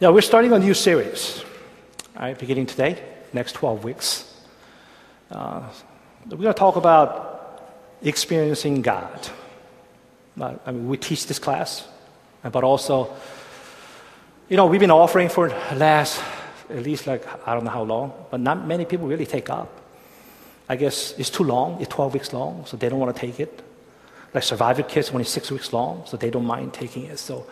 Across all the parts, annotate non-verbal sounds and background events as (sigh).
Now, we're starting a new series, right, beginning today, next 12 weeks. Uh, we're going to talk about experiencing God. I mean, we teach this class, but also, you know, we've been offering for last at least like I don't know how long, but not many people really take up. I guess it's too long. It's 12 weeks long, so they don't want to take it. Like Survivor Kids, only six weeks long, so they don't mind taking it. So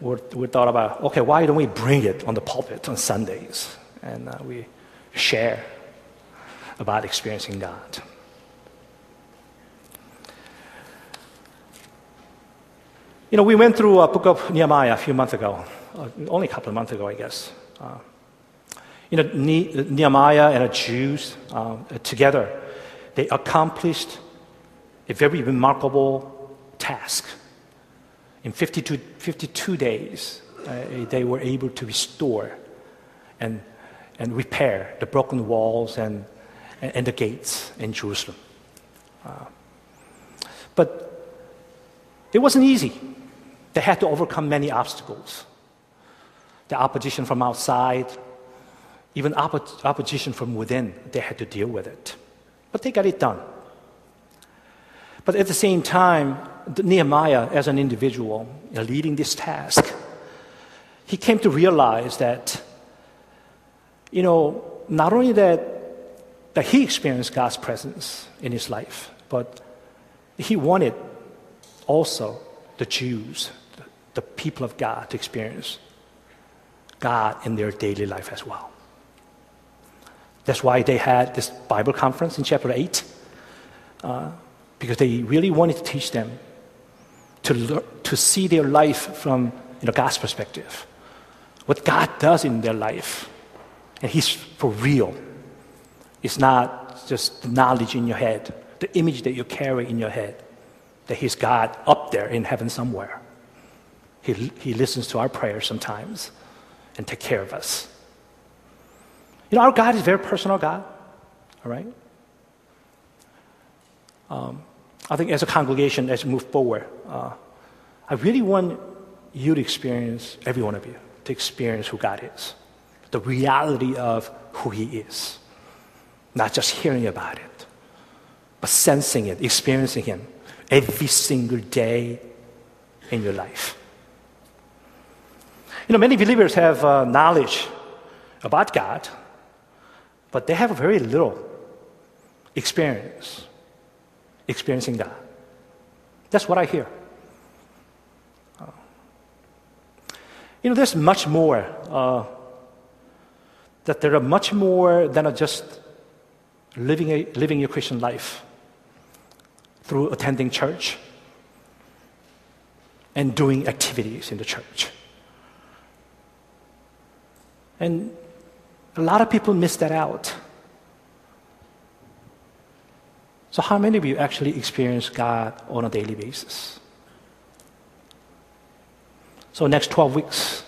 we thought about, okay, why don't we bring it on the pulpit on Sundays? And uh, we share about experiencing God. You know, we went through a book of Nehemiah a few months ago, uh, only a couple of months ago, I guess. Uh, you know, Nehemiah and the Jews uh, together, they accomplished a very remarkable task. In 52, 52 days, uh, they were able to restore and, and repair the broken walls and, and, and the gates in Jerusalem. Uh, but it wasn't easy. They had to overcome many obstacles the opposition from outside, even oppo- opposition from within, they had to deal with it. But they got it done. But at the same time, Nehemiah, as an individual you know, leading this task, he came to realize that, you know, not only that, that he experienced God's presence in his life, but he wanted also the Jews, the, people of God, to experience God in their daily life as well. That's why they had this Bible conference in chapter 8, uh, because they really wanted to teach them to, to see their life from you know, God's perspective, what God does in their life. And He's for real. It's not just the knowledge in your head, the image that you carry in your head, that He's God up there in heaven somewhere. He, he listens to our prayers sometimes and take care of us. You know, our God is very personal God, all right? Um, I think as a congregation, as we move forward, uh, I really want you to experience, every one of you, to experience who God is, the reality of who He is. Not just hearing about it, but sensing it, experiencing Him every single day in your life. You know, many believers have uh, knowledge about God, but they have very little experience experiencing that. That's what I hear. You know, there's much more. Uh, that there are much more than just living, a, living your Christian life through attending church and doing activities in the church. And a lot of people miss that out. So, how many of you actually experience God on a daily basis? So, next 12 weeks,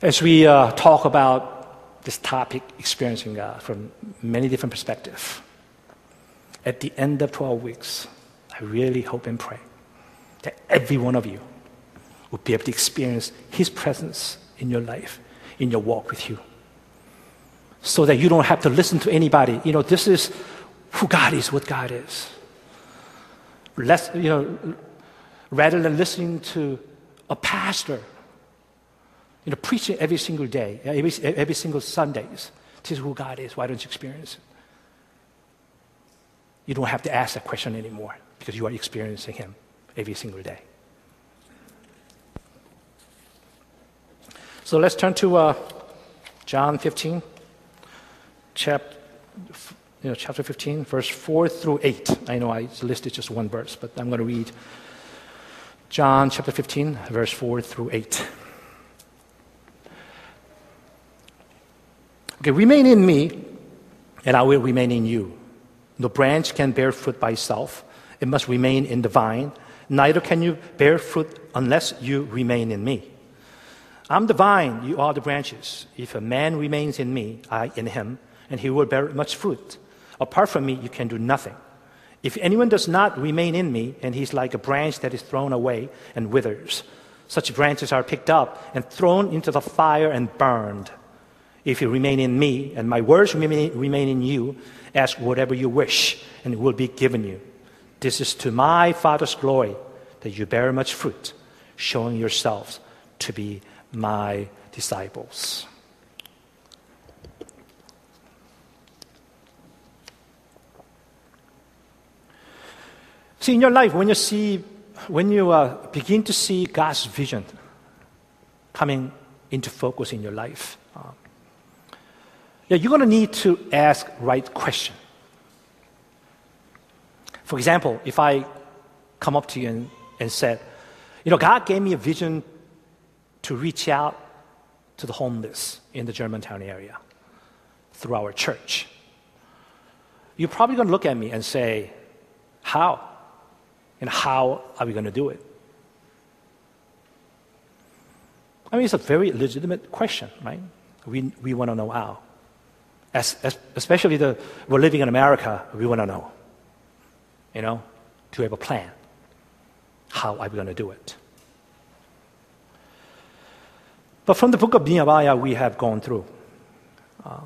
as we uh, talk about this topic, experiencing God from many different perspectives, at the end of 12 weeks, I really hope and pray that every one of you will be able to experience His presence in your life in your walk with you. So that you don't have to listen to anybody. You know, this is who God is, what God is. Less, you know, rather than listening to a pastor, you know, preaching every single day, every, every single Sundays. This is who God is. Why don't you experience it? You don't have to ask that question anymore because you are experiencing Him every single day. So let's turn to uh, John 15, chapter, you know, chapter 15, verse 4 through 8. I know I listed just one verse, but I'm going to read John chapter 15, verse 4 through 8. Okay, remain in me, and I will remain in you. No branch can bear fruit by itself, it must remain in the vine. Neither can you bear fruit unless you remain in me. I'm the vine, you are the branches. If a man remains in me, I in him, and he will bear much fruit. Apart from me, you can do nothing. If anyone does not remain in me, and he's like a branch that is thrown away and withers, such branches are picked up and thrown into the fire and burned. If you remain in me and my words remain, in you, ask whatever you wish and it will be given you. This is to my Father's glory that you bear much fruit, showing yourselves to be my disciples. See, in your life, when you see, when you uh, begin to see God's vision coming into focus in your life, uh, yeah, you're going to need to ask right question. For example, if I come up to you and, and said, you know, God gave me a vision to reach out to the homeless in the Germantown area through our church. You're probably going to look at me and say, How? And how are we going to do it? I mean, it's a very legitimate question, right? We, we want to know how. As, as, especially the, we're living in America, we want to know, you know, to have a plan. How are we going to do it? But from the book of Nehemiah, we have gone through. Uh,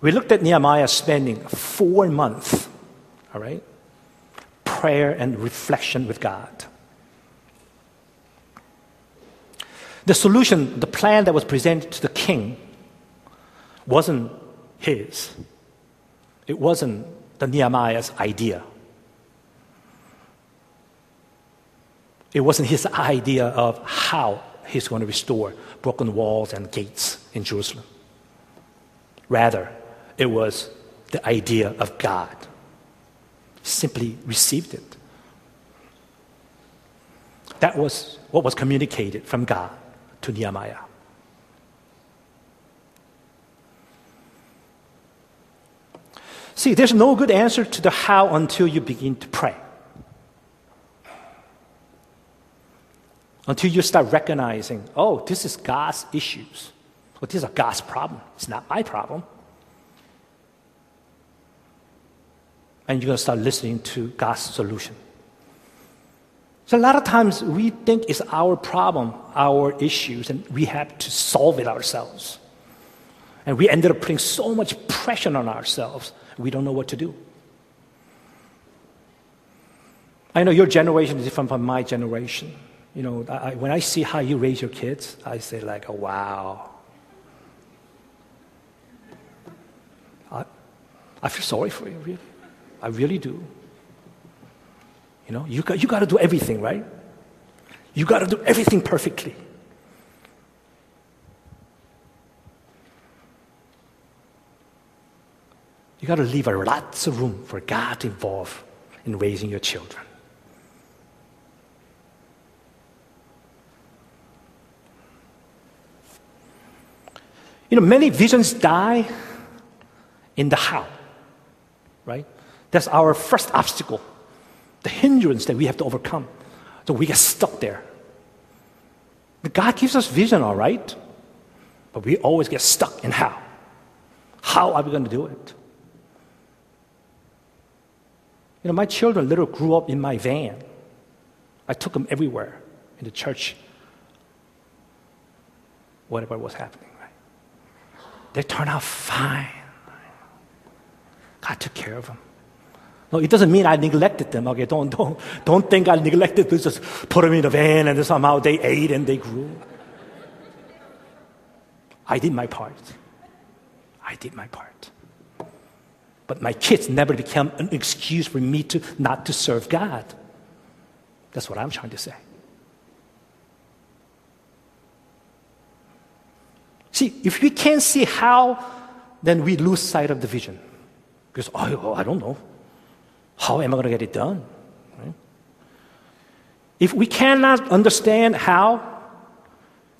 we looked at Nehemiah spending four months, all right, prayer and reflection with God. The solution, the plan that was presented to the king, wasn't his. It wasn't the Nehemiah's idea. It wasn't his idea of how he's going to restore broken walls and gates in Jerusalem. Rather, it was the idea of God. Simply received it. That was what was communicated from God to Nehemiah. See, there's no good answer to the how until you begin to pray. until you start recognizing, oh, this is God's issues. Or this is God's problem. It's not my problem. And you're going to start listening to God's solution. So, a lot of times we think it's our problem, our issues, and we have to solve it ourselves. And we ended up putting so much pressure on ourselves, we don't know what to do. I know your generation is different from my generation you know, I, when I see how you raise your kids, I say like, oh, wow. I, I feel sorry for you, really. I really do. You know, you got, you got to do everything, right? You got to do everything perfectly. You got to leave a lots of room for God to involve in raising your children. You know, many visions die in the how? That's our first obstacle, the hindrance that we have to overcome. So we get stuck there. But God gives us vision, all right? But we always get stuck in how. How are we going to do it? You know, my children little grew up in my van. I took them everywhere in the church, whatever was happening. Right? They turned out fine. God took care of them. No, it doesn't mean I neglected them. Okay, don't, don't, don't think I neglected them. Just put them in the van and somehow they ate and they grew. I did my part. I did my part. But my kids never became an excuse for me to not to serve God. That's what I'm trying to say. See, if we can't see how, then we lose sight of the vision. Because, oh I don't know. How am I going to get it done? If we cannot understand how,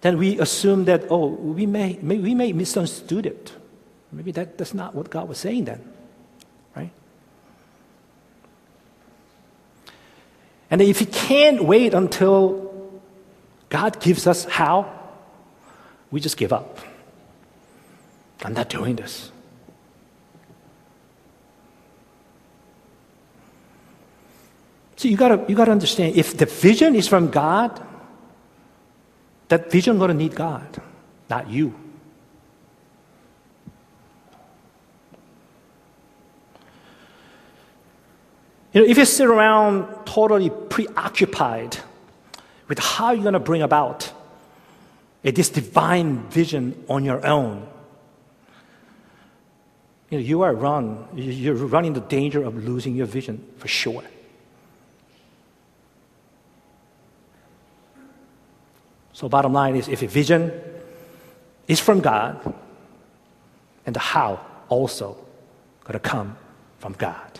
then we assume that, oh, we may, may, we may misunderstood it. Maybe that, that's not what God was saying then. Right? And if we can't wait until God gives us how, we just give up. I'm not doing this. So you gotta, you gotta understand if the vision is from God, that vision to need God, not you. You know, if you sit around totally preoccupied with how you're going to bring about this divine vision on your own, you know, you are run, you're running the danger of losing your vision for sure. So, bottom line is if a vision is from God, and the how also going to come from God.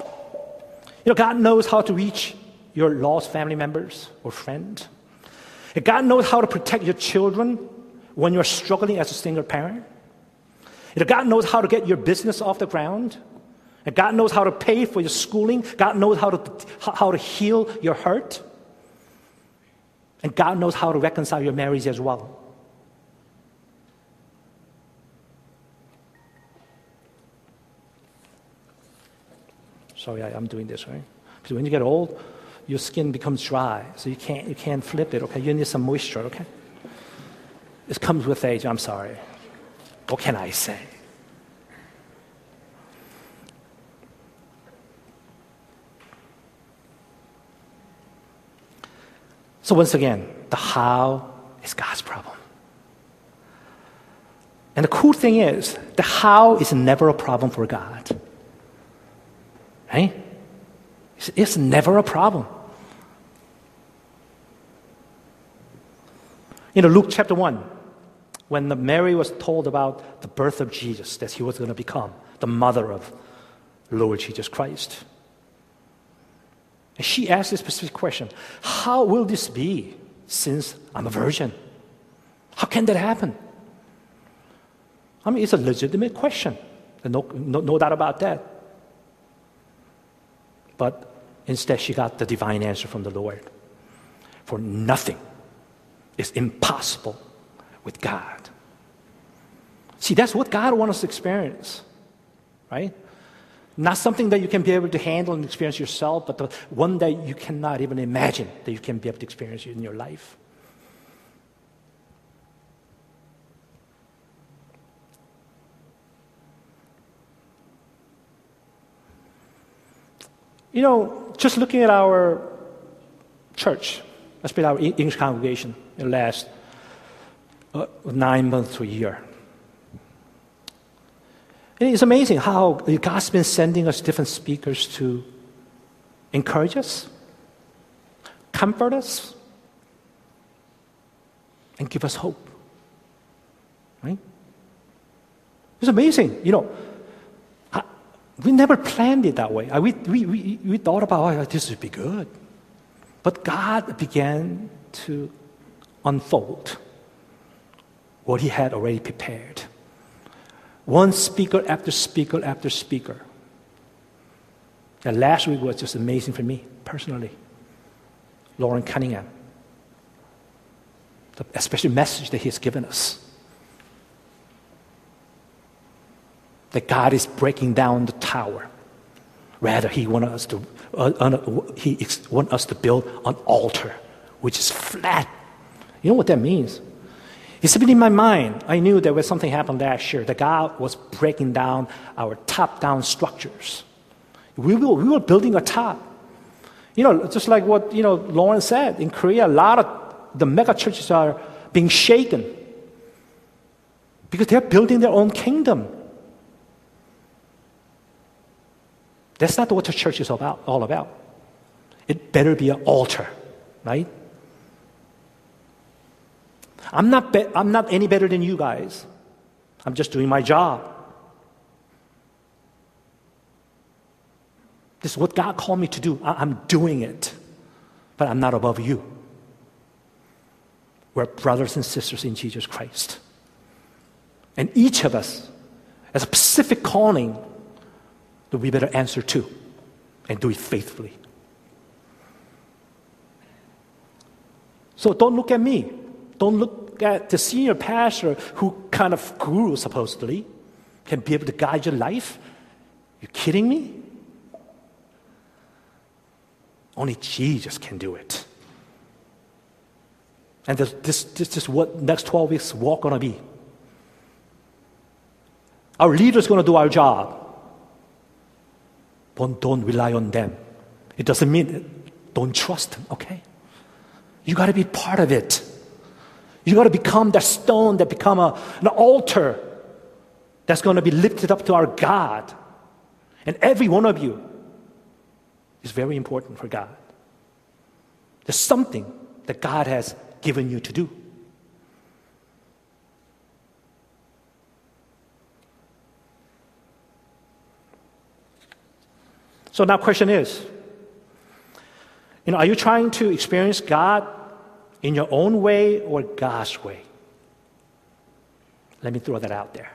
You know, God knows how to reach your lost family members or friends. God knows how to protect your children when you're struggling as a single parent. God knows how to get your business off the ground. And God knows how to pay for your schooling. God knows how to, how to heal your hurt. And God knows how to reconcile your marriage as well. Sorry, I, am doing this, right? Because when you get old, your skin becomes dry, so you can't, you can't flip it, okay? You need some moisture, okay? This comes with age, I'm sorry. What can I say? So, once again, the how is God's problem. And the cool thing is, the how is never a problem for God. Right? It's never a problem. You know, Luke chapter 1, when Mary was told about the birth of Jesus, that he was going to become the mother of Lord Jesus Christ. And she asked a specific question How will this be since I'm a virgin? How can that happen? I mean, it's a legitimate question. No, no, no doubt about that. But instead, she got the divine answer from the Lord. For nothing is impossible with God. See, that's what God wants us to experience, right? Not something that you can be able to handle and experience yourself, but the one that you cannot even imagine that you can be able to experience in your life. You know, just looking at our church, especially our English congregation, in the last uh, nine months to a year. It's amazing how God's been sending us different speakers to encourage us, comfort us, and give us hope. Right? It's amazing. You know, we never planned it that way. We, we, we, we thought about, oh, this would be good. But God began to unfold what He had already prepared. One speaker after speaker after speaker. And last week was just amazing for me personally. Loren Cunningham. The special message that He's given us. that God is breaking down the tower. Rather, He wants us to, uh, he want us to build an altar, which is flat. You know what that means? It's been in my mind. I knew there was something happened last year, that God was breaking down our top down structures. We were, we were building a top. You know, just like what, you know, Loren said, in Korea, a lot of the mega churches are being shaken because they're building their own kingdom. That's not what the church is about, all about. It better be an altar, right? I'm not, be- I'm not any better than you guys. I'm just doing my job. This is what God called me to do. I- I'm doing it, but I'm not above you. We're brothers and sisters in Jesus Christ. And each of us has a specific calling that we better answer to and do it faithfully. So don't look at me. Don't look at the senior pastor who kind of guru supposedly can be able to guide your life. You kidding me? Only Jesus can do it. And this, this, this is what next 12 weeks walk to be. Our leader's to do our job. But don't rely on them. It doesn't mean don't trust them, okay? You got to be part of it. You got to become that stone that become a, an altar that's going to be lifted up to our God. And every one of you is very important for God. There's something that God has given you to do. So now question is, you know, are you trying to experience God in your own way or God's way? Let me throw that out there.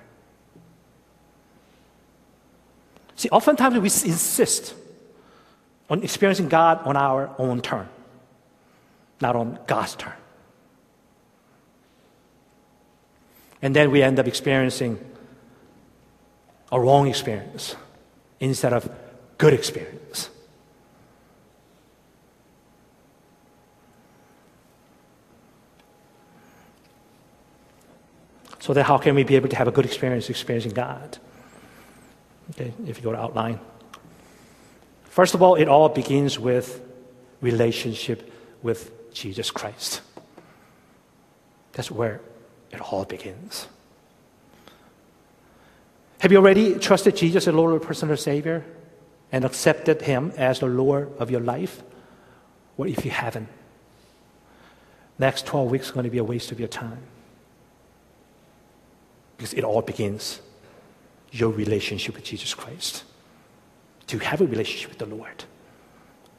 See, oftentimes we insist on experiencing God on our own turn, not on God's turn. And then we end up experiencing a wrong experience instead of good experience. So then how can we be able to have a good experience experiencing God? Okay, if you go to outline. First of all, it all begins with relationship with Jesus Christ. That's where it all begins. Have you already trusted Jesus as Lord, personal Savior, and accepted Him as the Lord of your life? Or if you haven't, next 12 weeks are going to be a waste of your time. Because it all begins your relationship with Jesus Christ. Do you have a relationship with the Lord?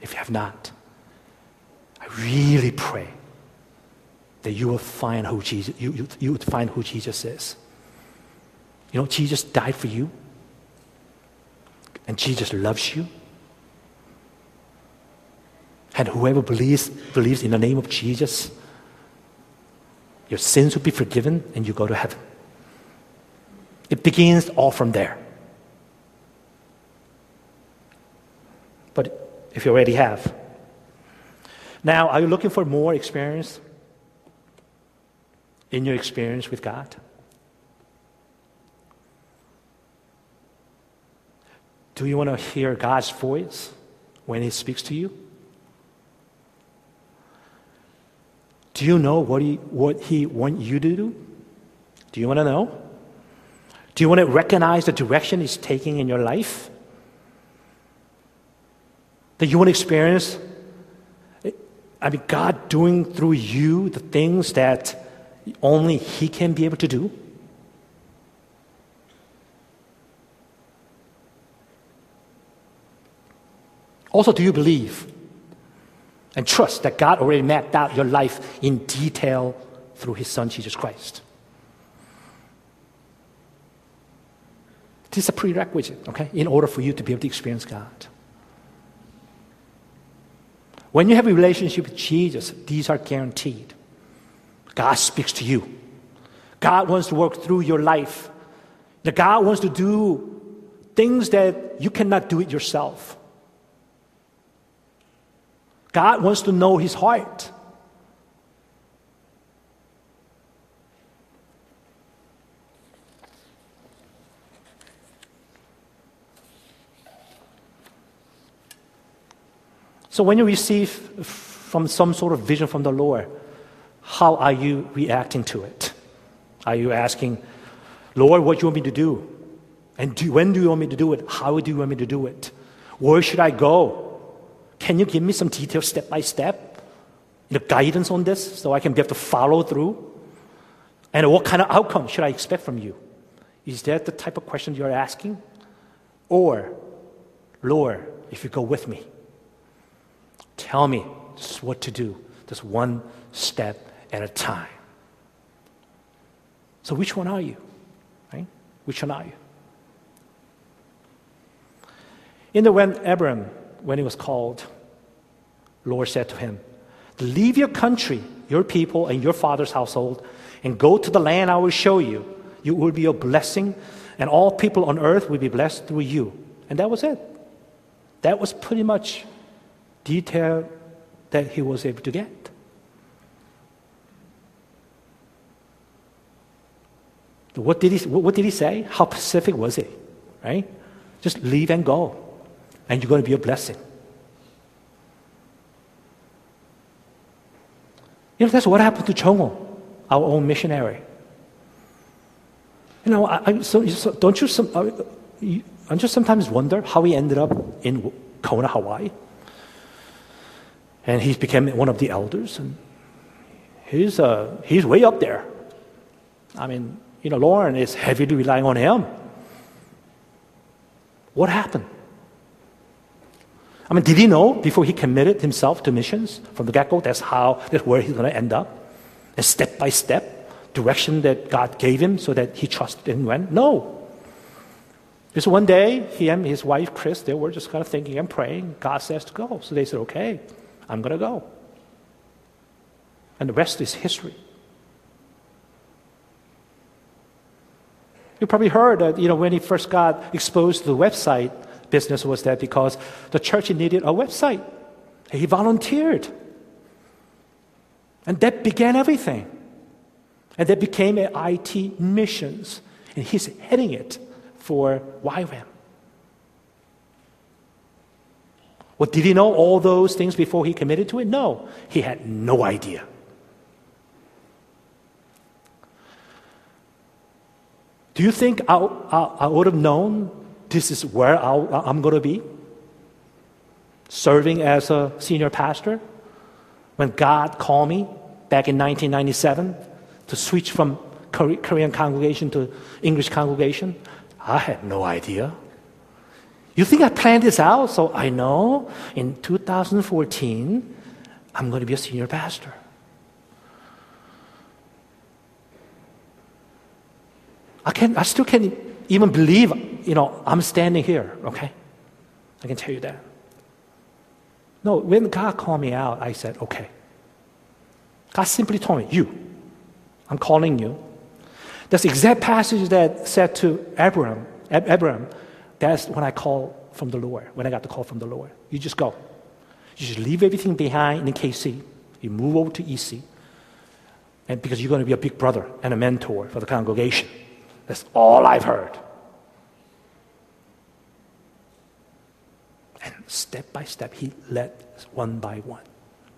If you have not, I really pray that you will find who Jesus, you, you, you would find who Jesus is. You know, Jesus died for you, and Jesus loves you. And whoever believes, believes in the name of Jesus, your sins will be forgiven and you go to heaven. It begins all from there. But if you already have, now are you looking for more experience in your experience with God? Do you want to hear God's voice when He speaks to you? Do you know what He, what he wants you to do? Do you want to know? Do you want to recognize the direction He's taking in your life? That you want to experience, I mean, God doing through you the things that only He can be able to do? Also, do you believe and trust that God already mapped out your life in detail through His Son, Jesus Christ? This is a prerequisite, okay, in order for you to be able to experience God. When you have a relationship with Jesus, these are guaranteed. God speaks to you. God wants to work through your life. That God wants to do things that you cannot do it yourself. God wants to know his heart. So when you receive from some sort of vision from the Lord, how are you reacting to it? Are you asking, Lord, what do you want me to do? And do, when do you want me to do it? How do you want me to do it? Where should I go? Can you give me some details step by step? You know, guidance on this so I can be able to follow through? And what kind of outcome should I expect from you? Is that the type of question you're asking? Or, Lord, if you go with me, Tell me just what to do, just one step at a time. So, which one are you? Right? Which one are you? In the when Abram, when he was called, Lord said to him, Leave your country, your people, and your father's household, and go to the land I will show you. You will be a blessing, and all people on earth will be blessed through you. And that was it. That was pretty much detail that he was able to get. What did he, what did he say? How specific was he? Right? Just leave and go, and you're going to be a blessing. You know, that's what happened to Chongo, our own missionary. You know, I, I, so, so, don't you, some, you, don't you sometimes wonder how he ended up in Kona, Hawaii? And he became one of the elders, and he's, uh, he's way up there. I mean, you know, Loren is heavily relying on him. What happened? I mean, did he know before he committed himself to missions from the get go? That's how, that's where he's going to end up? And step by step direction that God gave him so that he trusted and went? No. Just one day, he and his wife, Chris, they were just kind of thinking and praying. God says to go. So they said, okay, I'm going to go. And the rest is history. You probably heard that, you know, when he first got exposed to the website business was that because the church needed a website. He volunteered. And that began everything. And that became an IT missions. And he's heading it for YWAM. Well, did he know all those things before he committed to it? No, he had no idea. Do you think I, I, I would have known this is where i am going to be? Serving as a senior pastor? When God called me back in 1997 to switch from Korean congregation to English congregation? I had no idea. You think I planned this out? So I know in 2014, I'm going to be a senior pastor. I, can, I still can't even believe, you know, I'm standing here, okay? I can tell you that. No, when God called me out, I said, okay. God simply told me, you, I'm calling you. That's the exact passage that said to Abraham, Abraham, that's when I call from the Lord, when I got the call from the Lord. You just go. You just leave everything behind in KC. You move over to EC. And because you're going to be a big brother and a mentor for the congregation. That's all I've heard. And step by step, he led one by one,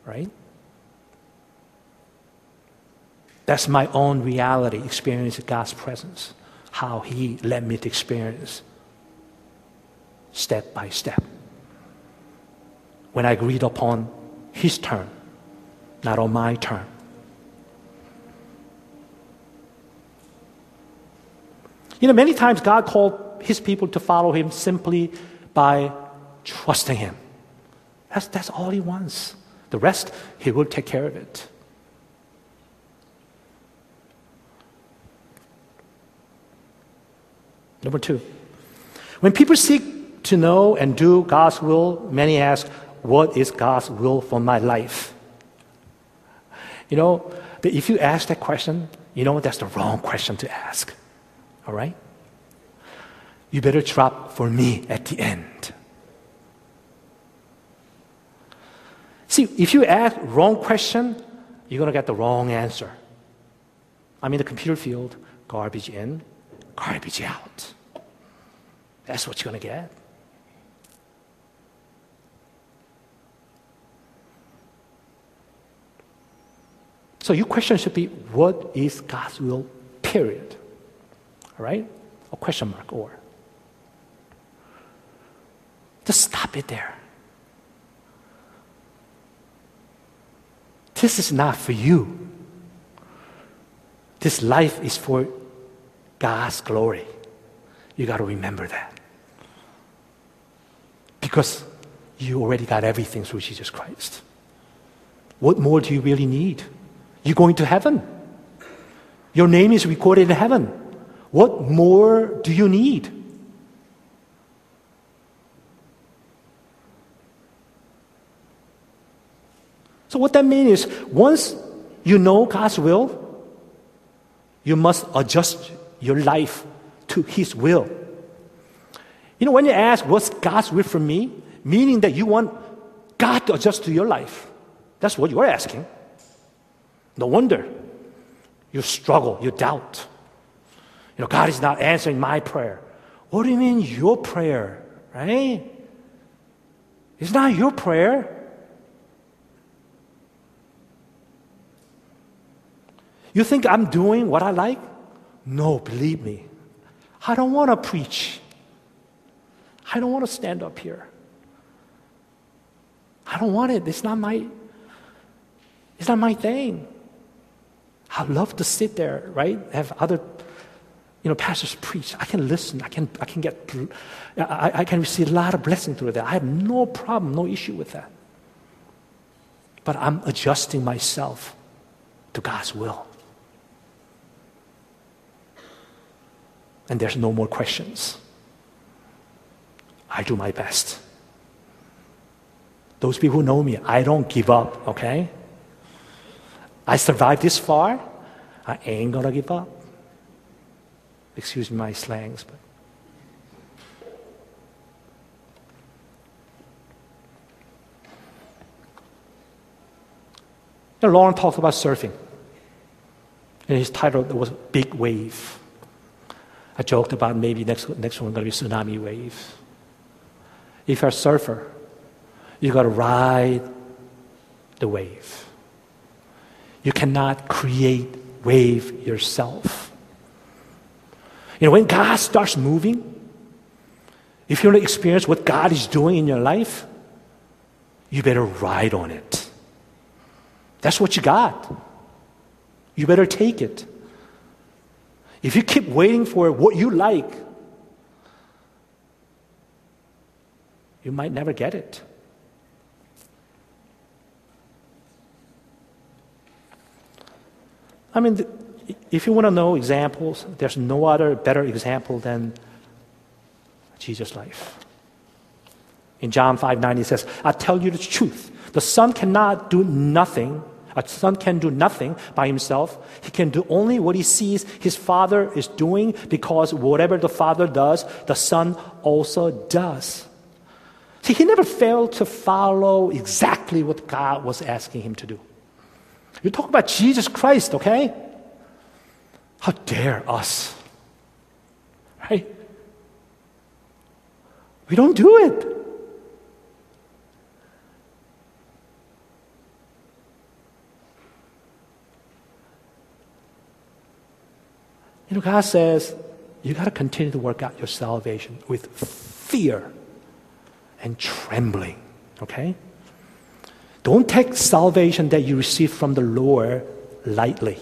right? That's my own reality, experience of God's presence, how He led me to experience step by step. When I agreed upon His term, not on my term. You know, many times God called His people to follow Him simply by trusting Him. That's, that's all He wants. The rest, He will take care of it. Number two, when people seek to know and do God's will, many ask, What is God's will for my life? You know, if you ask that question, you know that's the wrong question to ask. All right? You better drop for me at the end. See, if you ask wrong question, you're going to get the wrong answer. I'm in the computer field, garbage in, garbage out. That's what you're going to get. So your question should be, what is God's will, period? All right? A question mark or. Just stop it there. This is not for you. This life is for God's glory. You got to remember that. Because you already got everything through Jesus Christ. What more do you really need? You're going to heaven. Your name is recorded in heaven. What more do you need? So, what that means is once you know God's will, you must adjust your life to His will. You know, when you ask, what's God's will for me? Meaning that you want God to adjust to your life. That's what you're asking. No wonder you struggle, you doubt. You know, God is not answering my prayer. What do you mean your prayer? Right? It's not your prayer. You think I'm doing what I like? No, believe me. I don't want to preach. I don't want to stand up here. I don't want it. It's not my it's not my thing. I love to sit there, right? Have other you know, pastors preach. I can listen. I can, I can get, I, I can receive a lot of blessing through that. I have no problem, no issue with that. But I'm adjusting myself to God's will. And there's no more questions. I do my best. Those people who know me, I don't give up, okay? I survived this far. I ain't gonna give up. Excuse my slangs, but. Loren talked about surfing. And his title was Big Wave. I joked about maybe next, next one going to be tsunami wave. If you're a surfer, you got to ride the wave. You cannot create wave yourself. You know, when God starts moving, if you want to experience what God is doing in your life, you better ride on it. That's what you got. You better take it. If you keep waiting for what you like, you might never get it. I mean, if you want to know examples, there's no other better example than Jesus' life. In John 5 9, he says, I tell you the truth. The Son cannot do nothing. A son can do nothing by himself. He can do only what he sees his father is doing because whatever the father does, the son also does. See, he never failed to follow exactly what God was asking him to do. You talk about Jesus Christ, okay? How dare us? Right? We don't do it. You know, God says you got to continue to work out your salvation with fear and trembling. Okay? Don't take salvation that you receive from the Lord lightly.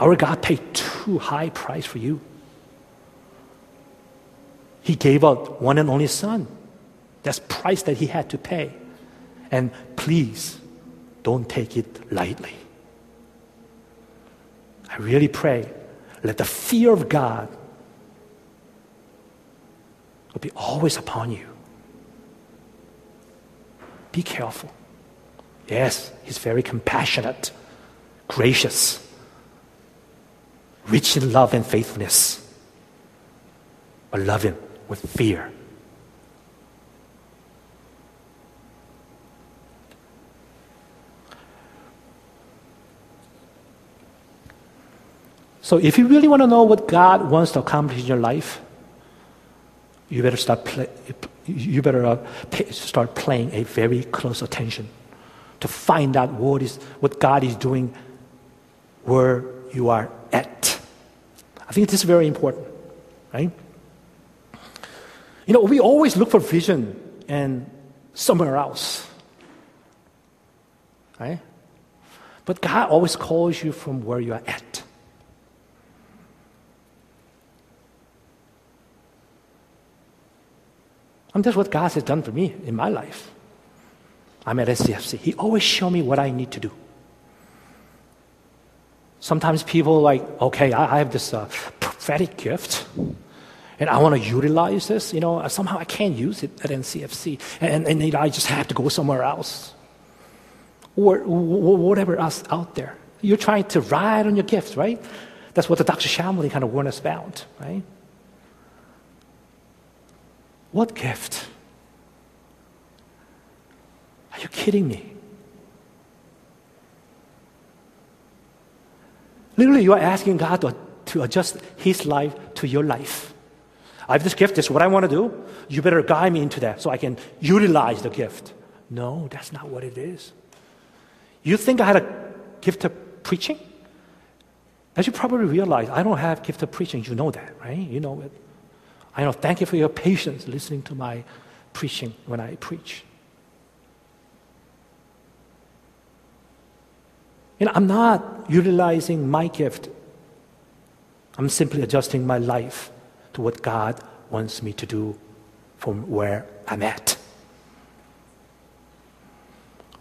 Our God paid too high price for you. He gave up one and only son. That's price that he had to pay. And please don't take it lightly. I really pray let the fear of God will be always upon you. Be careful. Yes, he's very compassionate, gracious rich in love and faithfulness, but love Him with fear. So, if you really want to know what God wants to accomplish in your life, you better start play, you better uh, pay, start paying a very close attention to find out what is what God is doing where you are at. I think this is very important, right? You know, we always look for vision and somewhere else, right? But God always calls you from where you are at. And that's what God has done for me in my life. I'm at SCFC. He always show me what I need to do. Sometimes people like, okay, I, I have this uh, prophetic gift, and I want to utilize this. You know, somehow I can't use it at NCFC, and, and, and I just have to go somewhere else, or, or whatever else out there. You're trying to ride on your gift, right? That's what the Dr. Shamley kind of warned us about, right? What gift? Are you kidding me? Literally, you are asking God to, to adjust His life to your life. I have this gift, this is what I want to do. You better guide me into that so I can utilize the gift. No, that's not what it is. You think I had a gift of preaching? As you probably realize, I don't have gift of preaching. You know that, right? You know it. I know. Thank you for your patience listening to my preaching when I preach. You know, I'm not utilizing my gift. I'm simply adjusting my life to what God wants me to do from where I'm at.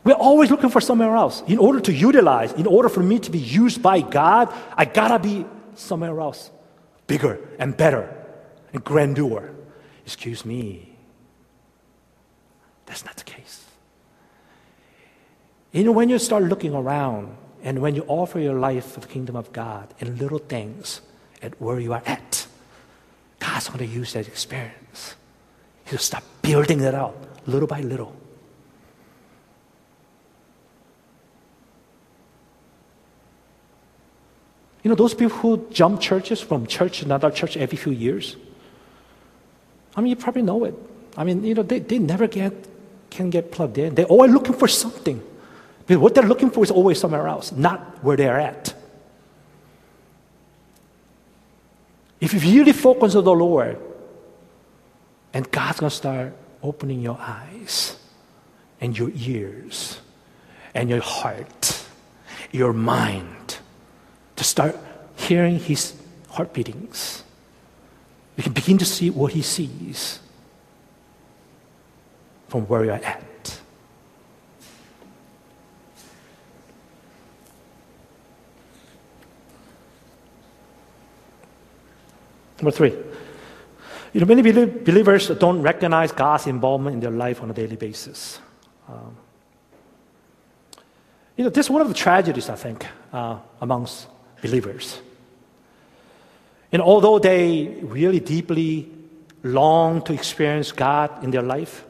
We're always looking for somewhere else. In order to utilize, in order for me to be used by God, I gotta be somewhere else. Bigger and better and grandeur. Excuse me. That's not the case. You know, when you start looking around and when you offer your life for the kingdom of God in little things at where you are at, God's going to use that experience. He'll start building that out little by little. You know, those people who jump churches from church to another church every few years, I mean, you probably know it. I mean, you know, they, they never get, can get plugged in. They're always looking for something. Because what they're looking for is always somewhere else, not where they're at. If you really focus on the Lord, and God's going to start opening your eyes and your ears and your heart, your mind, to start hearing His heart beatings. You can begin to see what He sees from where you're at. Number three, you know, many believers don't recognize God's involvement in their life on a daily basis. Um, you know, this is one of the tragedies, I think, uh, amongst believers. And although they really deeply long to experience God in their life,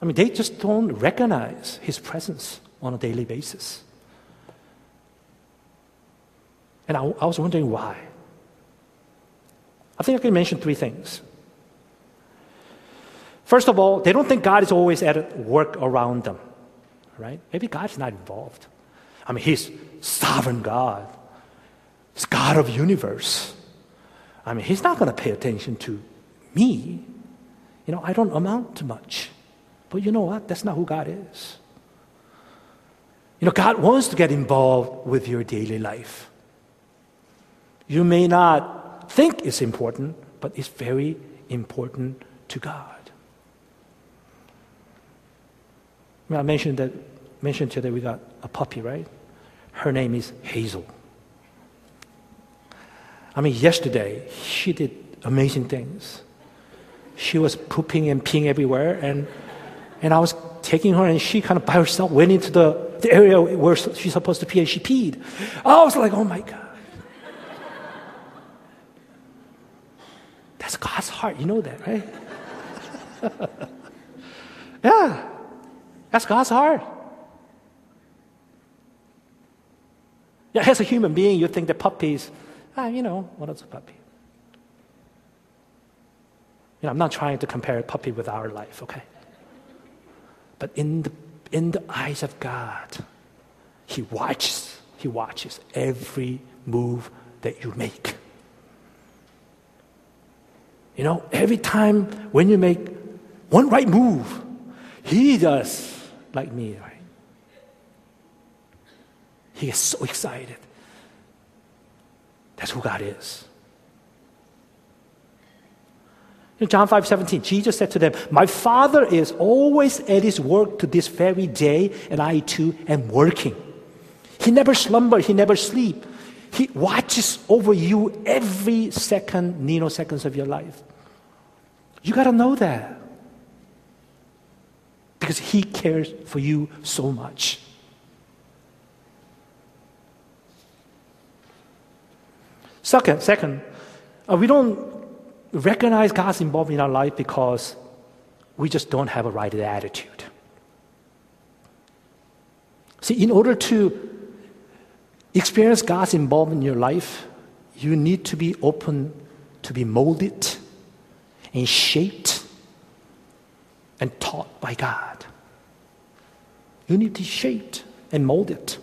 I mean, they just don't recognize His presence on a daily basis. And I, I was wondering why. I think I can mention three things. First of all, they don't think God is always at work around them, right? Maybe God's not involved. I mean, He's sovereign God. He's God of universe. I mean, He's not going to pay attention to me. You know, I don't amount to much. But you know what? That's not who God is. You know, God wants to get involved with your daily life. You may not think it's important, but it's very important to God. I mentioned that mentioned today we got a puppy, right? Her name is Hazel. I mean, yesterday she did amazing things. She was pooping and peeing everywhere, and and I was taking her, and she kind of by herself went into the, the area where she's supposed to pee, and she peed. I was like, oh my god. That's God's heart. You know that, right? (laughs) yeah. That's God's heart. Yeah, as a human being, you think the puppies, ah, you know, what is a puppy? You know, I'm not trying to compare a puppy with our life, okay? But in the, in the eyes of God, He watches, He watches every move that you make. You know, every time when you make one right move, he does like me, right? He is so excited. That's who God is. In John 5 17, Jesus said to them, My Father is always at his work to this very day, and I too am working. He never slumber, he never sleep. He watches over you every second, nanoseconds of your life. You got to know that. Because He cares for you so much. Second, second, uh, we don't recognize God's involvement in our life because we just don't have a right attitude. See, in order to experience God's involvement in your life, you need to be open to be molded and shaped and taught by God. You need to be shaped and molded.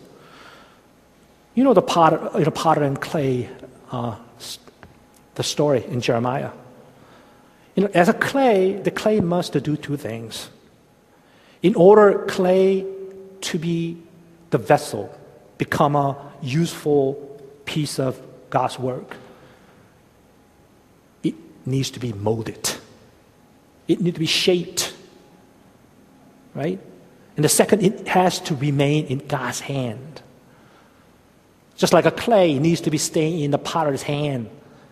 You know the potter, the potter and clay, uh, the story in Jeremiah. You know, as a clay, the clay must do two things. In order clay to be the vessel, become a useful piece of God's work, it needs to be molded. It needs to be shaped. Right? And the second, it has to remain in God's hand. Just like a clay needs to be staying in the potter's hand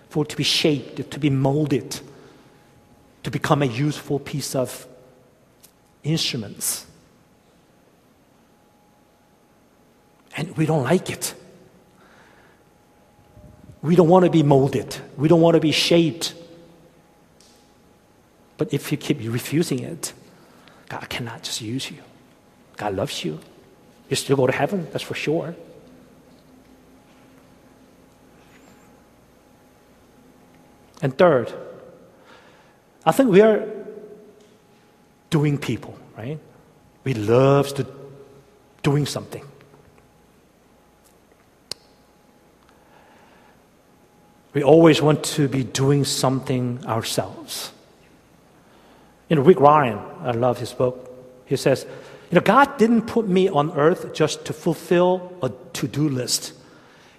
for it to be shaped, to be molded, to become a useful piece of instruments. And we don't like it. We don't want to be molded. We don't want to be shaped. But if you keep refusing it, God cannot just use you. God loves you. You still go to heaven, that's for sure. And third, I think we are doing people, right? We love to doing something. We always want to be doing something ourselves. You know, Rick Warren, I love his book. He says, you know, God didn't put me on earth just to fulfill a to-do list.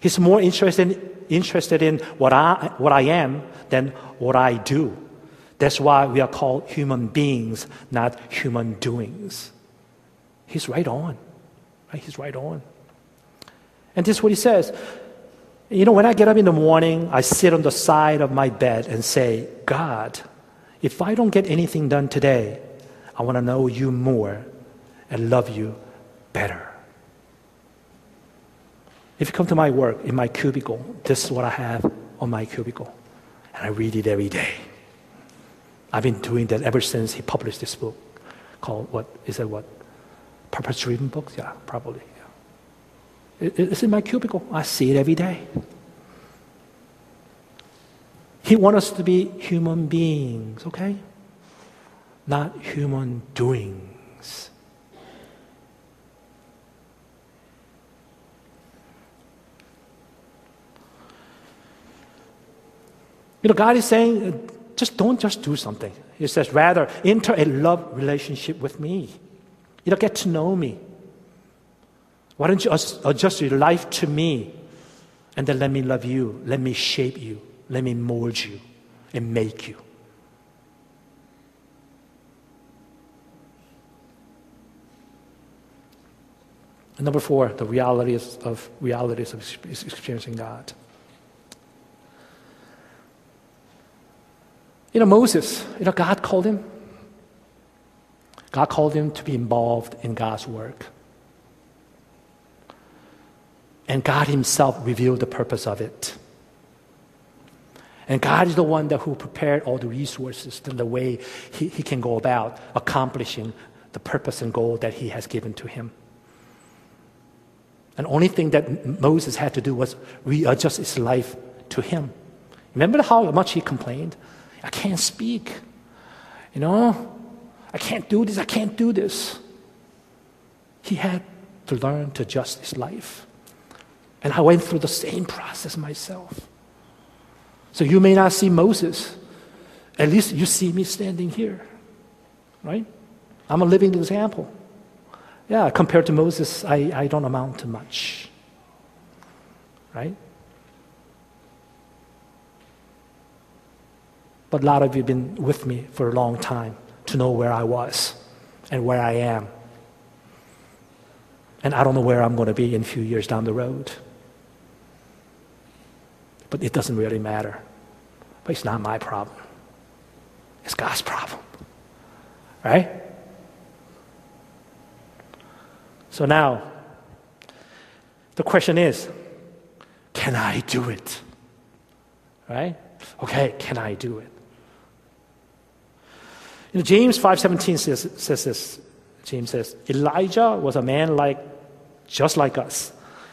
He's more interested, interested in what I, what I am than what I do. That's why we are called human beings, not human doings. He's right on. Right? He's right on. And this is what he says. You know, when I get up in the morning, I sit on the side of my bed and say, God, if I don't get anything done today, I want to know you more and love you better. If you come to my work in my cubicle, this is what I have on my cubicle. And I read it every day. I've been doing that ever since he published this book called what is it what? Purpose driven books? Yeah, probably. It's in my cubicle. I see it every day. He wants us to be human beings, okay? Not human doings. You know, God is saying, uh, just don't just do something. He says, rather, enter a love relationship with me. You know, get to know me. Why don't you adjust your life to me? And then let me love you. Let me shape you. Let me mold you and make you. Number four, the realities of realities of experiencing God. You know, Moses, you know, God called him. God called him to be involved in God's work. And God Himself revealed the purpose of it. And God is the one that who prepared all the resources and the way he, he can go about accomplishing the purpose and goal that He has given to him. And only thing that Moses had to do was readjust his life to him. Remember how much he complained? I can't speak. You know, I can't do this, I can't do this. He had to learn to adjust his life. And I went through the same process myself. So you may not see Moses. At least you see me standing here. Right? I'm a living example. Yeah, compared to Moses, I, I don't amount to much. Right? But a lot of you have been with me for a long time to know where I was and where I am. And I don't know where I'm going to be in a few years down the road. But it doesn't really matter. But it's not my problem. It's God's problem. Right? So now, the question is can I do it? Right? Okay, can I do it? You know, James 5.17 says, says this. James says, Elijah was a man like, just like us.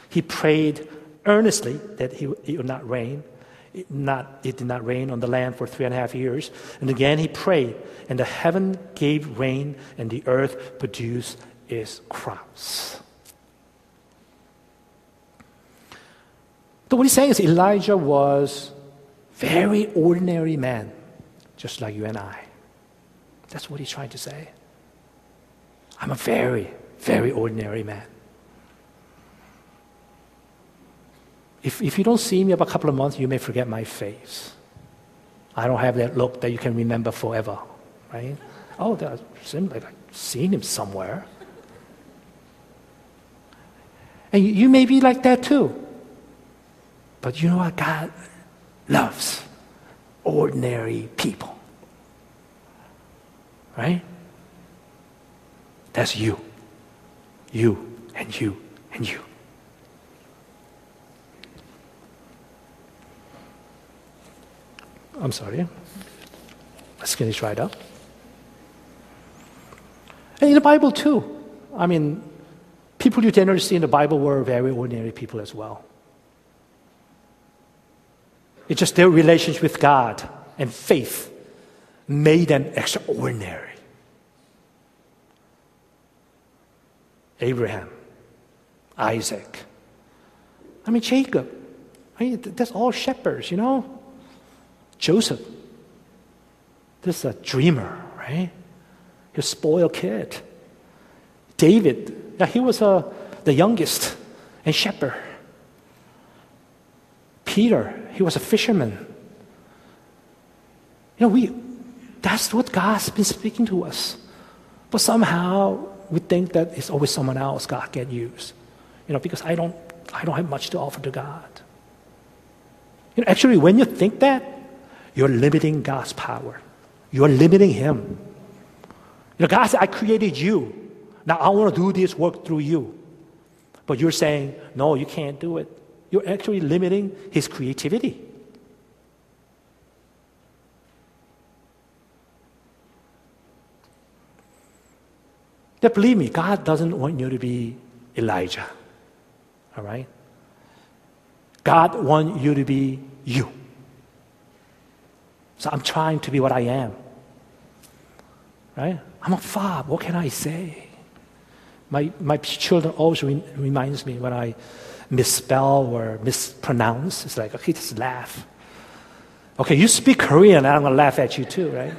He prayed earnestly that he, it would not rain. It, not, it did not rain on the land for three and a half years. And again he prayed, and the heaven gave rain, and the earth produced its crops. So what he's saying is Elijah was very ordinary man, just like you and I. That's what he's trying to say. I'm a very, very ordinary man. If, if you don't see me for a couple of months, you may forget my face. I don't have that look that you can remember forever, right? Oh, that seems like I've seen him somewhere. And you, you may be like that too. But you know what? God loves ordinary people. Right? That's you. You and you and you. I'm sorry. Let's finish right up. And in the Bible, too. I mean, people you generally see in the Bible were very ordinary people as well. It's just their relationship with God and faith made them extraordinary. Abraham, Isaac. I mean, Jacob. I mean, that's all shepherds, you know? Joseph. This is a dreamer, right? He's a spoiled kid. David. Yeah, he was uh, the youngest and shepherd. Peter, he was a fisherman. You know, we, that's what God's been speaking to us. But somehow we think that it's always someone else God can use. You know, because I don't, I don't have much to offer to God. You know, actually, when you think that, you're limiting God's power. You're limiting Him. You know, God said, I created you. Now I want to do this work through you. But you're saying, no, you can't do it. You're actually limiting His creativity. That believe me, God doesn't want you to be Elijah. All right? God wants you to be you. So I'm trying to be what I am. Right? I'm a fob. What can I say? My, my children always re- reminds me when I misspell or mispronounce. It's like, okay, just laugh. Okay, you speak Korean, I'm going to laugh at you too, right?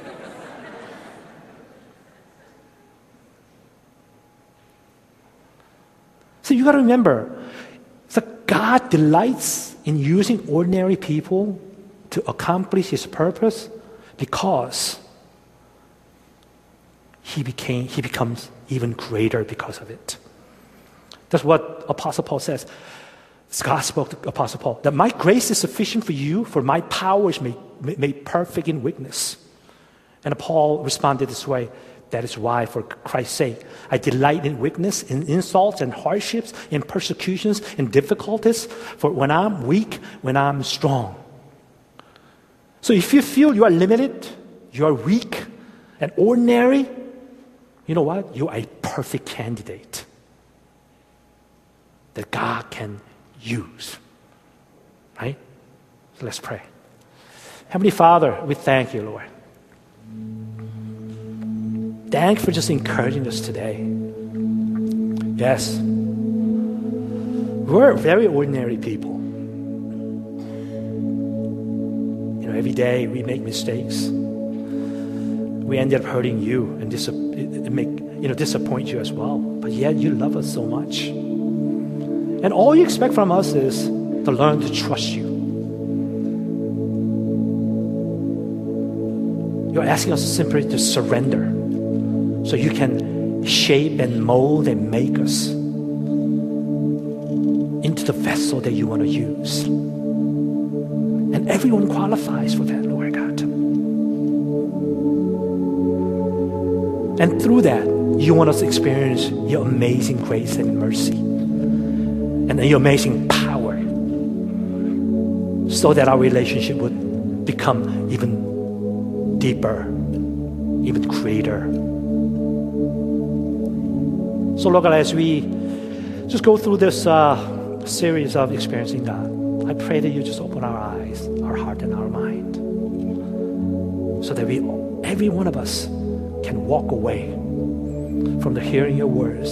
So you got to remember that God delights in using ordinary people to accomplish his purpose because he became he becomes even greater because of it. That's what Apostle Paul says. God spoke to Apostle Paul that my grace is sufficient for you, for my power is made, made perfect in weakness. And Paul responded this way that is why, for Christ's sake, I delight in weakness, in insults and hardships, in persecutions, and difficulties. For when I'm weak, when I'm strong. So if you feel you are limited, you are weak and ordinary, you know what? You are a perfect candidate that God can use. Right? So let's pray. Heavenly Father, we thank you, Lord. Thank you for just encouraging us today. Yes, we're very ordinary people. You know, every day we make mistakes. We end up hurting you and make you know disappoint you as well. But yet you love us so much, and all you expect from us is to learn to trust you. You're asking us simply to surrender so you can shape and mold and make us into the vessel that you want to use. And everyone qualifies for that, Lord God. And through that, you want us to experience your amazing grace and mercy and your amazing power so that our relationship would become even deeper even greater. So, Lord God, as we just go through this uh, series of experiencing God, I pray that you just open our eyes, our heart, and our mind so that we, every one of us, can walk away from the hearing your words.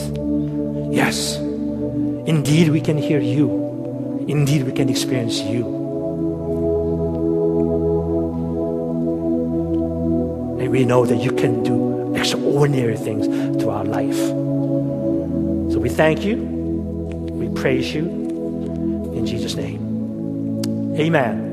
Yes, indeed, we can hear you. Indeed, we can experience you. And we know that you can do extraordinary things to our life. We thank you. We praise you. In Jesus' name. Amen.